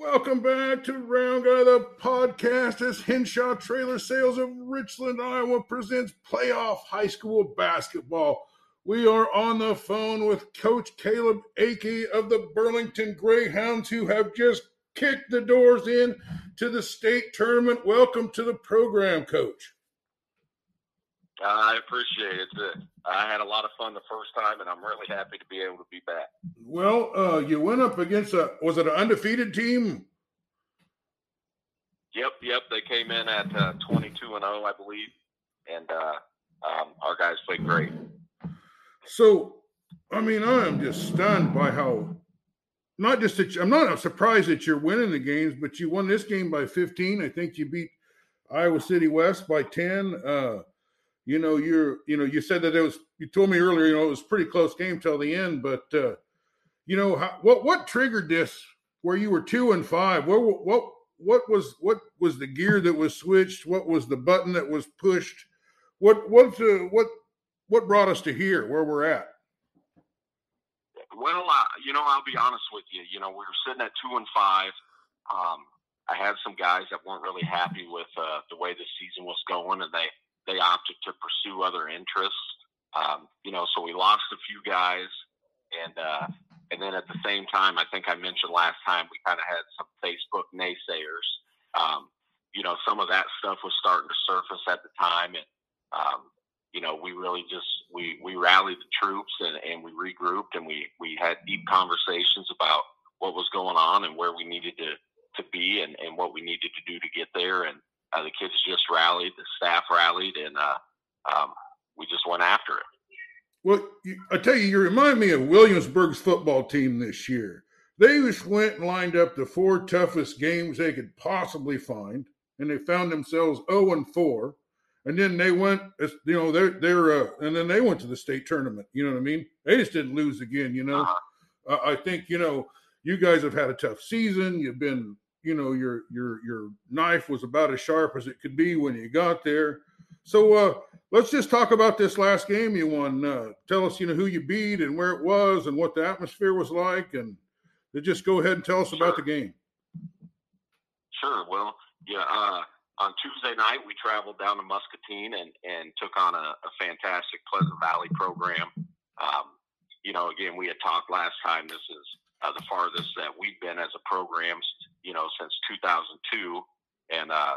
Welcome back to Round Guy the podcast as Henshaw Trailer Sales of Richland, Iowa presents playoff high school basketball. We are on the phone with Coach Caleb Akey of the Burlington Greyhounds, who have just kicked the doors in to the state tournament. Welcome to the program, Coach. I appreciate it. I had a lot of fun the first time, and I'm really happy to be able to be back. Well, uh, you went up against a was it an undefeated team? Yep, yep. They came in at uh, 22 and 0, I believe, and uh, um, our guys played great. So, I mean, I am just stunned by how not just that I'm not surprised that you're winning the games, but you won this game by 15. I think you beat Iowa City West by 10. You know, you're, you know, you said that it was, you told me earlier, you know, it was pretty close game till the end, but, uh, you know, how, what, what triggered this where you were two and five? What, what, what was, what was the gear that was switched? What was the button that was pushed? What, what, uh, what, what brought us to here where we're at? Well, uh, you know, I'll be honest with you. You know, we were sitting at two and five. Um, I had some guys that weren't really happy with uh, the way the season was going, and they they opted to pursue other interests. Um, you know, so we lost a few guys, and uh, and then at the same time, I think I mentioned last time we kind of had some Facebook naysayers. Um, you know, some of that stuff was starting to surface at the time, and um, you know, we really just we we rallied the troops and, and we regrouped and we we had deep conversations about what was going on and where we needed to to be and, and what we needed to do to get there and uh, the kids just rallied, the staff rallied, and uh, um, we just went after it. Well, you, I tell you, you remind me of Williamsburg's football team this year. They just went and lined up the four toughest games they could possibly find, and they found themselves zero oh and four. And then they went, you know, they're they're, uh, and then they went to the state tournament. You know what I mean? They just didn't lose again. You know, uh-huh. uh, I think you know you guys have had a tough season. You've been you know your your your knife was about as sharp as it could be when you got there. So uh, let's just talk about this last game you won. Uh, tell us, you know, who you beat and where it was and what the atmosphere was like, and just go ahead and tell us sure. about the game. Sure. Well, yeah. Uh, on Tuesday night, we traveled down to Muscatine and and took on a, a fantastic Pleasant Valley program. Um, you know, again, we had talked last time. This is uh, the farthest that we've been as a program, you know, since 2002. And uh,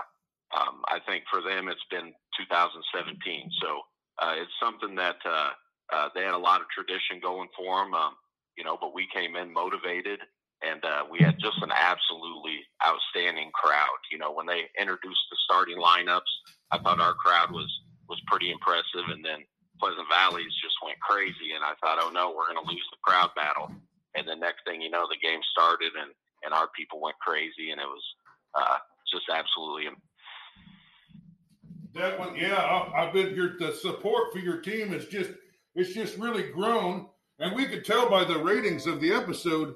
um, I think for them, it's been 2017. So uh, it's something that uh, uh, they had a lot of tradition going for them, um, you know, but we came in motivated and uh, we had just an absolutely outstanding crowd. You know, when they introduced the starting lineups, I thought our crowd was was pretty impressive, and then Pleasant Valleys just went crazy, and I thought, oh no, we're going to lose the crowd battle. And the next thing you know, the game started, and and our people went crazy, and it was uh, just absolutely. That one, yeah, I've been your the support for your team is just it's just really grown, and we could tell by the ratings of the episode.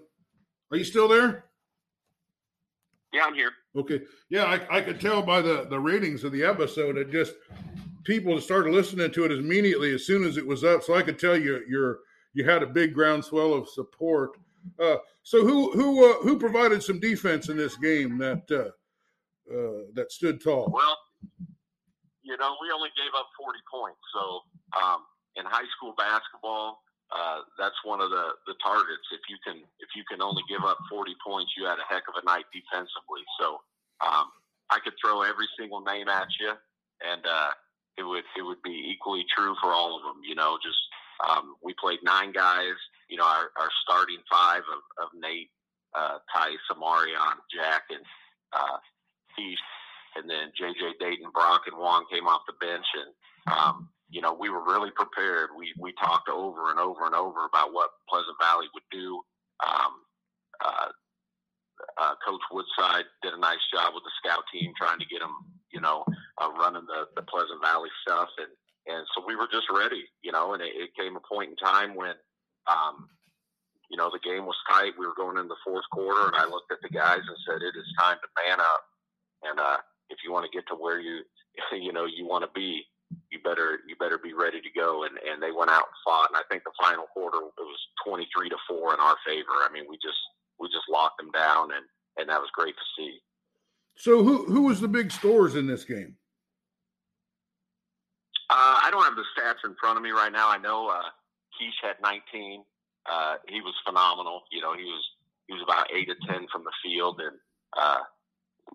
Are you still there? Yeah, I'm here. Okay, yeah, I, I could tell by the the ratings of the episode. It just people started listening to it immediately as soon as it was up. So I could tell you you're you had a big groundswell of support. Uh, so who who uh, who provided some defense in this game that uh, uh that stood tall? Well, you know, we only gave up 40 points. So um, in high school basketball, uh, that's one of the, the targets. If you can if you can only give up 40 points, you had a heck of a night defensively. So um, I could throw every single name at you, and uh, it would it would be equally true for all of them. You know, just um, we played nine guys. You know, our, our starting five of, of Nate, uh, Tice, Amarion, Jack, and uh, Heath, and then JJ Dayton, Brock, and Juan came off the bench. And, um, you know, we were really prepared. We, we talked over and over and over about what Pleasant Valley would do. Um, uh, uh, Coach Woodside did a nice job with the scout team trying to get them, you know, uh, running the, the Pleasant Valley stuff. And, and so we were just ready, you know, and it, it came a point in time when, um, you know, the game was tight. We were going in the fourth quarter, and I looked at the guys and said, "It is time to man up." And uh, if you want to get to where you, you know, you want to be, you better you better be ready to go. And and they went out and fought. And I think the final quarter it was twenty three to four in our favor. I mean, we just we just locked them down, and and that was great to see. So, who who was the big stores in this game? I don't have the stats in front of me right now. I know uh, Keish had 19. Uh, he was phenomenal. You know, he was he was about eight to ten from the field, and uh,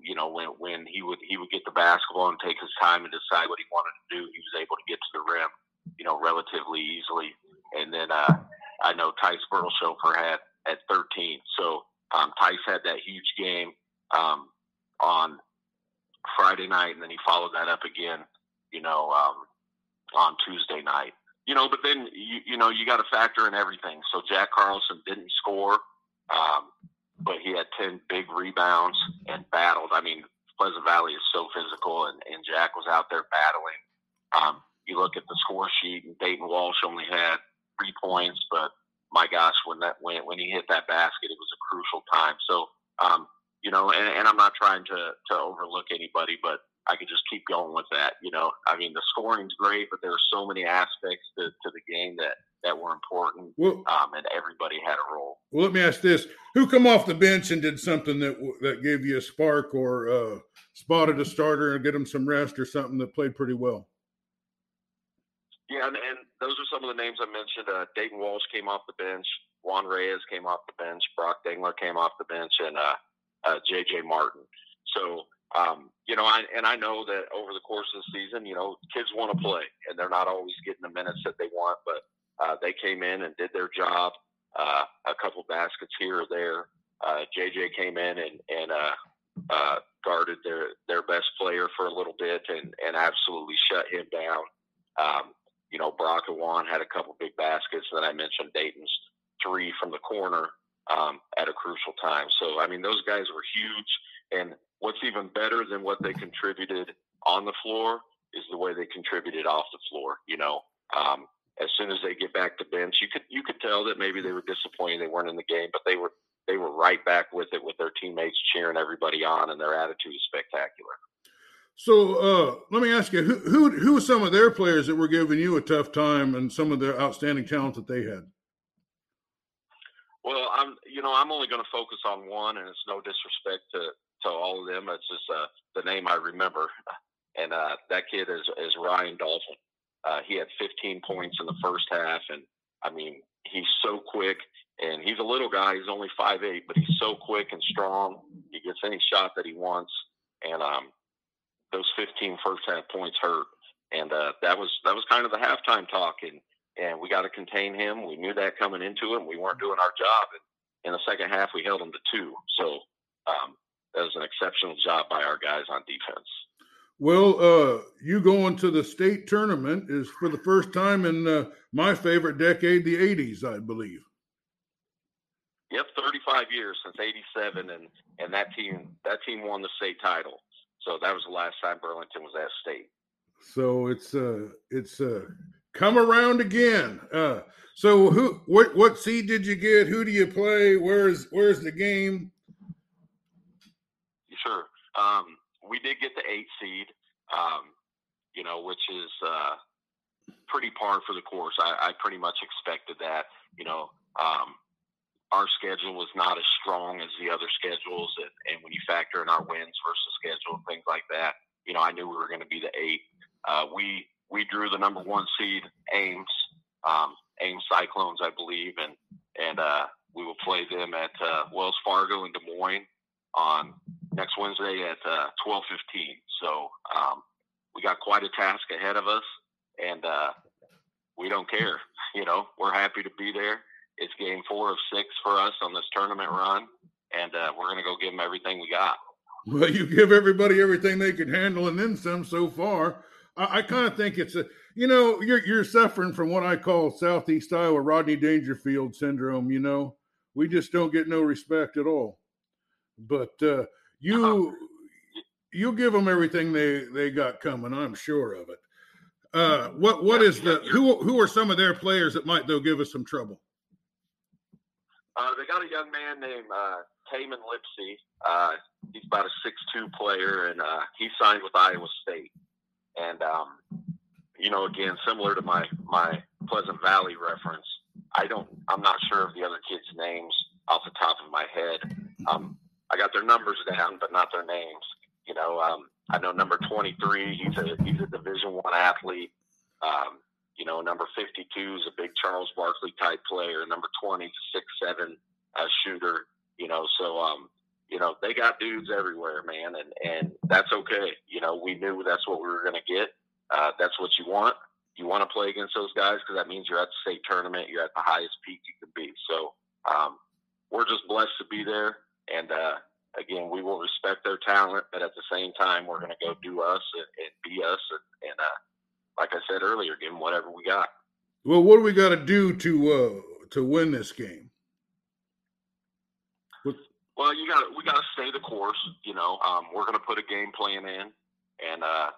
you know when when he would he would get the basketball and take his time and decide what he wanted to do, he was able to get to the rim, you know, relatively easily. And then uh, I know Tice Burlshofer had at 13. So um, Tice had that huge game um, on Friday night, and then he followed that up again, you know, um, on Tuesday night. You know, but then you you know you got to factor in everything. So Jack Carlson didn't score, um, but he had ten big rebounds and battled. I mean, Pleasant Valley is so physical, and, and Jack was out there battling. Um, you look at the score sheet, and Dayton Walsh only had three points, but my gosh, when that when when he hit that basket, it was a crucial time. So, um, you know, and, and I'm not trying to to overlook anybody, but I could just keep going with that. You know, I mean, the scoring's great, but there are so many aspects to, to the game that that were important, well, um, and everybody had a role. Well, let me ask this: Who come off the bench and did something that that gave you a spark, or uh, spotted a starter and get them some rest, or something that played pretty well? Yeah, and, and those are some of the names I mentioned. Uh, Dayton Walsh came off the bench. Juan Reyes came off the bench. Brock Dingler came off the bench, and uh, uh, J.J. Martin. So um, you know, I, and I know that over the course of the season, you know, kids want to play and they're not always getting the minutes that they want, but uh, they came in and did their job. Uh, a couple baskets here or there. Uh, JJ came in and, and uh, uh, guarded their, their best player for a little bit and, and absolutely shut him down. Um, you know, Brock and Juan had a couple big baskets. Then I mentioned Dayton's three from the corner um, at a crucial time. So, I mean, those guys were huge. And what's even better than what they contributed on the floor is the way they contributed off the floor. You know, um, as soon as they get back to bench, you could you could tell that maybe they were disappointed they weren't in the game, but they were they were right back with it with their teammates cheering everybody on, and their attitude is spectacular. So uh, let me ask you, who, who who are some of their players that were giving you a tough time, and some of their outstanding talent that they had? Well, I'm you know I'm only going to focus on one, and it's no disrespect to to all of them. It's just uh, the name I remember, and uh, that kid is is Ryan Dolphin. Uh, he had 15 points in the first half, and I mean he's so quick, and he's a little guy. He's only five eight, but he's so quick and strong. He gets any shot that he wants, and um, those 15 first half points hurt, and uh, that was that was kind of the halftime talk, and and we got to contain him. We knew that coming into it, we weren't doing our job. And in the second half, we held him to two. So um, that was an exceptional job by our guys on defense. Well, uh, you going to the state tournament is for the first time in uh, my favorite decade, the '80s, I believe. Yep, 35 years since '87, and and that team that team won the state title. So that was the last time Burlington was at state. So it's uh it's uh come around again. Uh, so who what what seed did you get? Who do you play? Where's where's the game? Sure. Um, we did get the eight seed, um, you know, which is uh, pretty par for the course. I, I pretty much expected that. You know, um, our schedule was not as strong as the other schedules, and, and when you factor in our wins versus schedule and things like that, you know, I knew we were going to be the eight. Uh, we we drew the number one seed, Ames, um, Ames Cyclones, I believe, and and uh, we will play them at uh, Wells Fargo in Des Moines on next Wednesday at uh, twelve fifteen. So um, we got quite a task ahead of us, and uh, we don't care. You know, we're happy to be there. It's game four of six for us on this tournament run, and uh, we're going to go give them everything we got. Well, you give everybody everything they can handle, and then some so far. I, I kind of think it's a, you know, you're you're suffering from what I call Southeast Iowa Rodney Dangerfield syndrome. You know, we just don't get no respect at all. But uh, you you give them everything they they got coming. I'm sure of it. Uh, what what is the who who are some of their players that might though give us some trouble? Uh, they got a young man named uh, Tamin Lipsey. Uh, he's about a six-two player, and uh, he signed with Iowa State. And um, you know, again, similar to my my Pleasant Valley reference, I don't, I'm not sure of the other kids' names off the top of my head. Um, I got their numbers down, but not their names. You know, um, I know number 23. He's a he's a Division One athlete. Um, you know, number 52 is a big Charles Barkley type player. Number 20 is a six seven uh, shooter. You know, so um, you know they got dudes everywhere, man, and and that's okay. You know, we knew that's what we were going to get. Uh, that's what you want. You want to play against those guys because that means you're at the state tournament. You're at the highest peak you can be. So um, we're just blessed to be there. And uh, again, we will respect their talent, but at the same time, we're going to go do us and, and be us. And, and uh, like I said earlier, give them whatever we got. Well, what do we got to do to uh, to win this game? Well, you got we got to stay the course. You know, um, we're going to put a game plan in, and uh,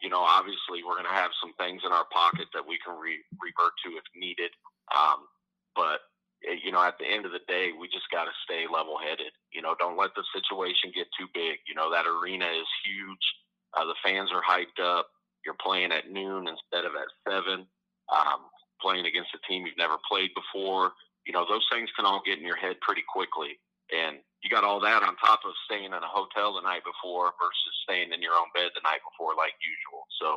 you know, obviously, we're going to have some things in our pocket that we can re- revert to if needed. Um, but you know, at the end of the day, we just got to stay level-headed. You know, don't let the situation get too big. You know, that arena is huge. Uh, the fans are hyped up. You're playing at noon instead of at seven. Um, playing against a team you've never played before. You know, those things can all get in your head pretty quickly. And you got all that on top of staying in a hotel the night before versus staying in your own bed the night before, like usual. So,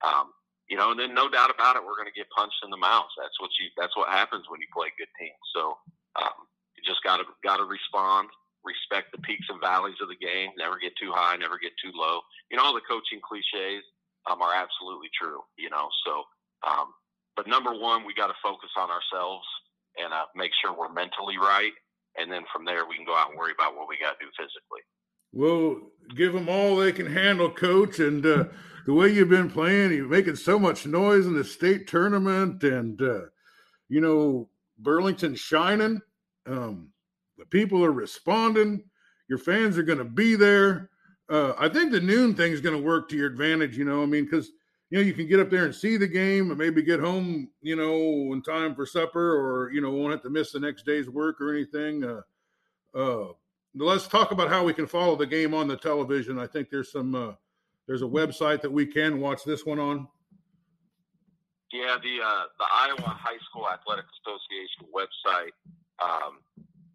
um, you know, and then no doubt about it, we're going to get punched in the mouth. That's what you. That's what happens when you play good teams. So, um, you just got to got to respond. Respect the peaks and valleys of the game. Never get too high. Never get too low. You know, all the coaching cliches um, are absolutely true. You know, so. Um, but number one, we got to focus on ourselves and uh, make sure we're mentally right and then from there we can go out and worry about what we got to do physically. Well, give them all they can handle, coach. And uh, the way you've been playing, you're making so much noise in the state tournament, and uh, you know Burlington shining. Um, the people are responding. Your fans are going to be there. Uh, I think the noon thing is going to work to your advantage. You know, I mean, because you know you can get up there and see the game, and maybe get home, you know, in time for supper, or you know, won't have to miss the next day's work or anything. Uh, uh, let's talk about how we can follow the game on the television. I think there's some uh, there's a website that we can watch this one on. Yeah, the uh, the Iowa High School Athletic Association website um,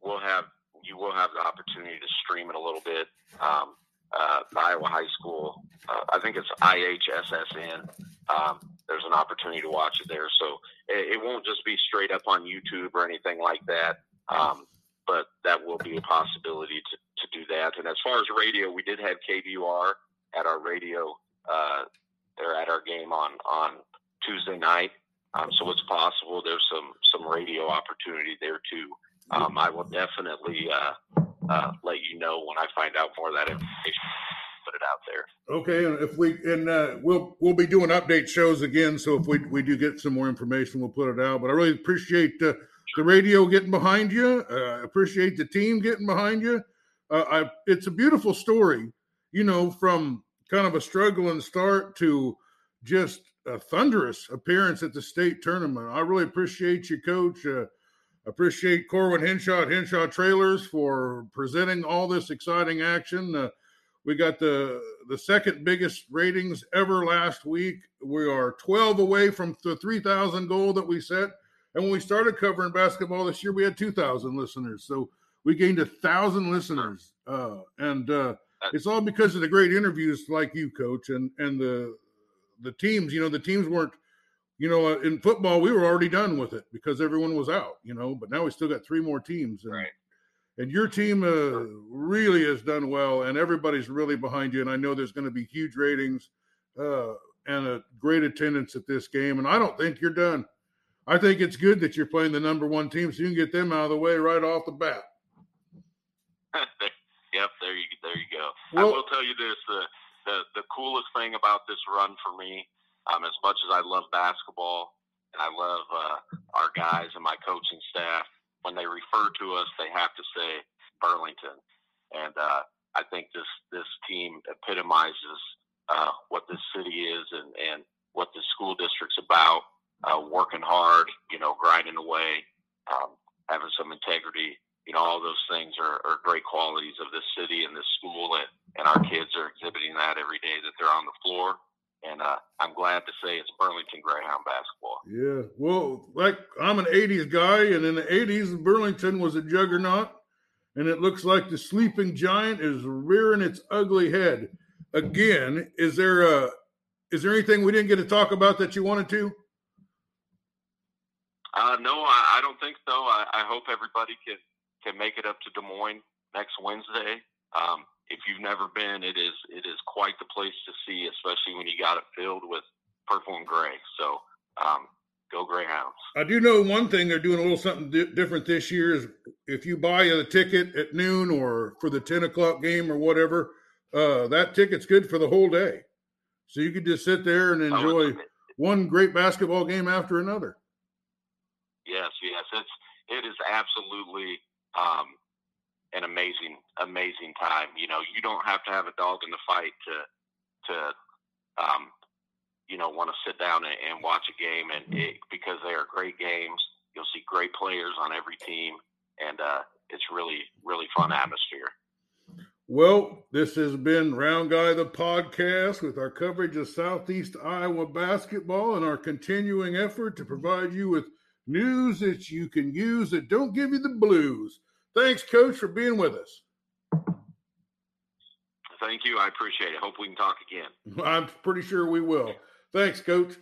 will have you will have the opportunity to stream it a little bit. Um, uh, the Iowa High School, uh, I think it's IHSSN. Um, there's an opportunity to watch it there, so it, it, won't just be straight up on YouTube or anything like that. Um, but that will be a possibility to, to do that. And as far as radio, we did have KBUR at our radio uh, or at our game on on Tuesday night. Um, so it's possible there's some some radio opportunity there too. Um, I will definitely uh, uh, let you know when I find out more of that information. Put it out there. Okay, and if we and uh, we'll we'll be doing update shows again. So if we we do get some more information, we'll put it out. But I really appreciate uh, the radio getting behind you. Uh, appreciate the team getting behind you. Uh, I, it's a beautiful story, you know, from kind of a struggling start to just a thunderous appearance at the state tournament. I really appreciate you, Coach. Uh, appreciate Corwin Henshaw at Henshaw Trailers for presenting all this exciting action. Uh, we got the the second biggest ratings ever last week. We are 12 away from the 3,000 goal that we set. And when we started covering basketball this year, we had 2,000 listeners. So we gained a thousand listeners. Uh, and uh, it's all because of the great interviews like you, coach, and, and the, the teams, you know, the teams weren't, you know, uh, in football, we were already done with it because everyone was out, you know, but now we still got three more teams. And, right. And your team uh, really has done well, and everybody's really behind you. And I know there's going to be huge ratings uh, and a great attendance at this game. And I don't think you're done. I think it's good that you're playing the number one team, so you can get them out of the way right off the bat. yep, there you there you go. Well, I will tell you this: the, the the coolest thing about this run for me, um, as much as I love basketball and I love uh, our guys and my coaching staff, when they refer to us, they have to say Burlington, and uh, I think this this team epitomizes uh, what this city is and and what the school district's about uh, working hard, you know, grinding away, um, having some integrity. You know, all those things are, are great qualities of this city and this school, and, and our kids are exhibiting that every day that they're on the floor. And uh, I'm glad to say it's Burlington Greyhound basketball. Yeah, well, like I'm an '80s guy, and in the '80s, Burlington was a juggernaut, and it looks like the sleeping giant is rearing its ugly head again. Is there a is there anything we didn't get to talk about that you wanted to? Uh, no, I, I, don't think so. I, I, hope everybody can can make it up to Des Moines next Wednesday. Um, if you've never been, it is it is quite the place to see, especially when you got it filled with purple and gray. So um, go Greyhounds. I do know one thing they're doing a little something di- different this year is if you buy a ticket at noon or for the ten o'clock game or whatever, uh, that ticket's good for the whole day. So you could just sit there and enjoy one great basketball game after another. Yes, yes, it's it is absolutely um, an amazing, amazing time. You know, you don't have to have a dog in the fight to to um, you know want to sit down and, and watch a game, and it, because they are great games, you'll see great players on every team, and uh, it's really, really fun atmosphere. Well, this has been Round Guy the podcast with our coverage of Southeast Iowa basketball and our continuing effort to provide you with news that you can use that don't give you the blues. Thanks, Coach, for being with us. Thank you. I appreciate it. Hope we can talk again. I'm pretty sure we will. Thanks, Coach.